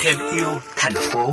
thêm yêu thành phố.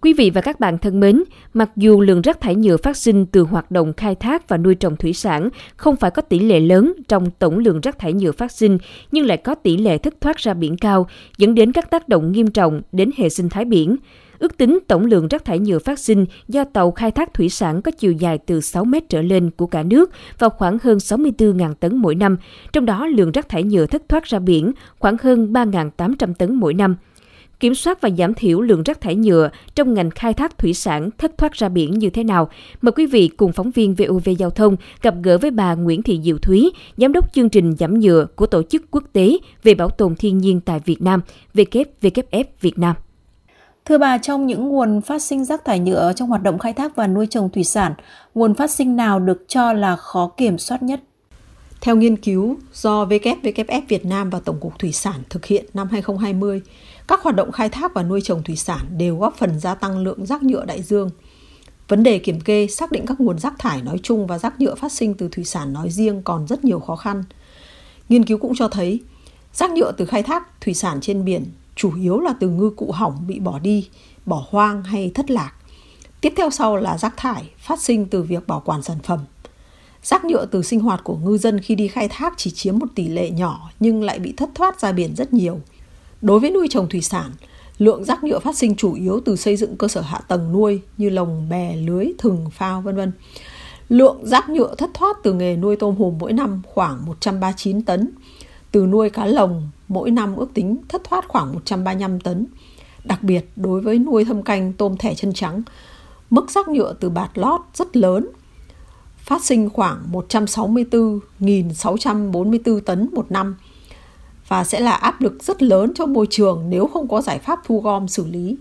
Quý vị và các bạn thân mến, mặc dù lượng rác thải nhựa phát sinh từ hoạt động khai thác và nuôi trồng thủy sản không phải có tỷ lệ lớn trong tổng lượng rác thải nhựa phát sinh, nhưng lại có tỷ lệ thất thoát ra biển cao, dẫn đến các tác động nghiêm trọng đến hệ sinh thái biển. Ước tính tổng lượng rác thải nhựa phát sinh do tàu khai thác thủy sản có chiều dài từ 6 mét trở lên của cả nước vào khoảng hơn 64.000 tấn mỗi năm, trong đó lượng rác thải nhựa thất thoát ra biển khoảng hơn 3.800 tấn mỗi năm kiểm soát và giảm thiểu lượng rác thải nhựa trong ngành khai thác thủy sản thất thoát ra biển như thế nào. Mời quý vị cùng phóng viên VOV Giao thông gặp gỡ với bà Nguyễn Thị Diệu Thúy, Giám đốc chương trình giảm nhựa của Tổ chức Quốc tế về bảo tồn thiên nhiên tại Việt Nam, WWF Việt Nam. Thưa bà, trong những nguồn phát sinh rác thải nhựa trong hoạt động khai thác và nuôi trồng thủy sản, nguồn phát sinh nào được cho là khó kiểm soát nhất? Theo nghiên cứu do WWF Việt Nam và Tổng cục Thủy sản thực hiện năm 2020, các hoạt động khai thác và nuôi trồng thủy sản đều góp phần gia tăng lượng rác nhựa đại dương. Vấn đề kiểm kê, xác định các nguồn rác thải nói chung và rác nhựa phát sinh từ thủy sản nói riêng còn rất nhiều khó khăn. Nghiên cứu cũng cho thấy, rác nhựa từ khai thác thủy sản trên biển chủ yếu là từ ngư cụ hỏng bị bỏ đi, bỏ hoang hay thất lạc. Tiếp theo sau là rác thải phát sinh từ việc bảo quản sản phẩm. Rác nhựa từ sinh hoạt của ngư dân khi đi khai thác chỉ chiếm một tỷ lệ nhỏ nhưng lại bị thất thoát ra biển rất nhiều. Đối với nuôi trồng thủy sản, lượng rác nhựa phát sinh chủ yếu từ xây dựng cơ sở hạ tầng nuôi như lồng, bè, lưới, thừng, phao vân vân. Lượng rác nhựa thất thoát từ nghề nuôi tôm hùm mỗi năm khoảng 139 tấn. Từ nuôi cá lồng, mỗi năm ước tính thất thoát khoảng 135 tấn. Đặc biệt đối với nuôi thâm canh tôm thẻ chân trắng, mức rác nhựa từ bạt lót rất lớn, phát sinh khoảng 164.644 tấn một năm và sẽ là áp lực rất lớn cho môi trường nếu không có giải pháp thu gom xử lý.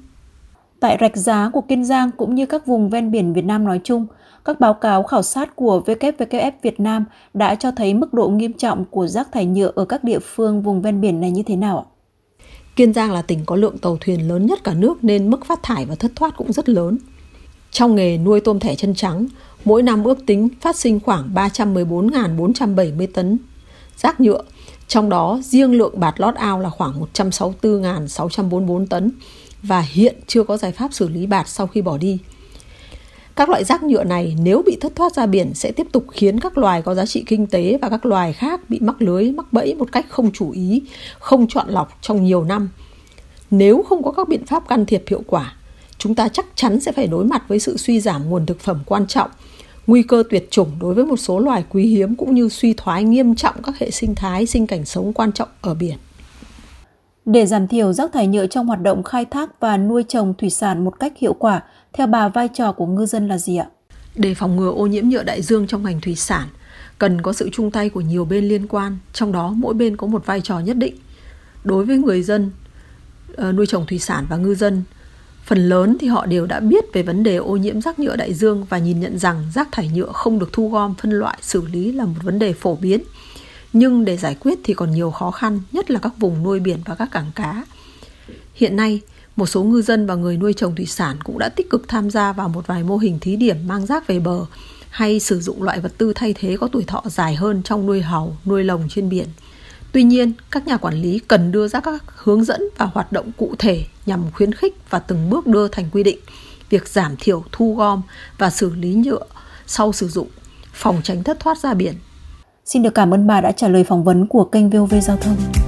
Tại rạch giá của Kiên Giang cũng như các vùng ven biển Việt Nam nói chung, các báo cáo khảo sát của WWF Việt Nam đã cho thấy mức độ nghiêm trọng của rác thải nhựa ở các địa phương vùng ven biển này như thế nào ạ? Kiên Giang là tỉnh có lượng tàu thuyền lớn nhất cả nước nên mức phát thải và thất thoát cũng rất lớn. Trong nghề nuôi tôm thẻ chân trắng, mỗi năm ước tính phát sinh khoảng 314.470 tấn rác nhựa, trong đó riêng lượng bạt lót ao là khoảng 164.644 tấn và hiện chưa có giải pháp xử lý bạt sau khi bỏ đi. Các loại rác nhựa này nếu bị thất thoát ra biển sẽ tiếp tục khiến các loài có giá trị kinh tế và các loài khác bị mắc lưới, mắc bẫy một cách không chủ ý, không chọn lọc trong nhiều năm. Nếu không có các biện pháp can thiệp hiệu quả, chúng ta chắc chắn sẽ phải đối mặt với sự suy giảm nguồn thực phẩm quan trọng, nguy cơ tuyệt chủng đối với một số loài quý hiếm cũng như suy thoái nghiêm trọng các hệ sinh thái sinh cảnh sống quan trọng ở biển. Để giảm thiểu rác thải nhựa trong hoạt động khai thác và nuôi trồng thủy sản một cách hiệu quả, theo bà vai trò của ngư dân là gì ạ? Để phòng ngừa ô nhiễm nhựa đại dương trong ngành thủy sản, cần có sự chung tay của nhiều bên liên quan, trong đó mỗi bên có một vai trò nhất định. Đối với người dân ờ, nuôi trồng thủy sản và ngư dân, phần lớn thì họ đều đã biết về vấn đề ô nhiễm rác nhựa đại dương và nhìn nhận rằng rác thải nhựa không được thu gom, phân loại, xử lý là một vấn đề phổ biến. Nhưng để giải quyết thì còn nhiều khó khăn, nhất là các vùng nuôi biển và các cảng cá. Hiện nay, một số ngư dân và người nuôi trồng thủy sản cũng đã tích cực tham gia vào một vài mô hình thí điểm mang rác về bờ hay sử dụng loại vật tư thay thế có tuổi thọ dài hơn trong nuôi hầu, nuôi lồng trên biển. Tuy nhiên, các nhà quản lý cần đưa ra các hướng dẫn và hoạt động cụ thể nhằm khuyến khích và từng bước đưa thành quy định việc giảm thiểu thu gom và xử lý nhựa sau sử dụng, phòng tránh thất thoát ra biển. Xin được cảm ơn bà đã trả lời phỏng vấn của kênh VOV Giao thông.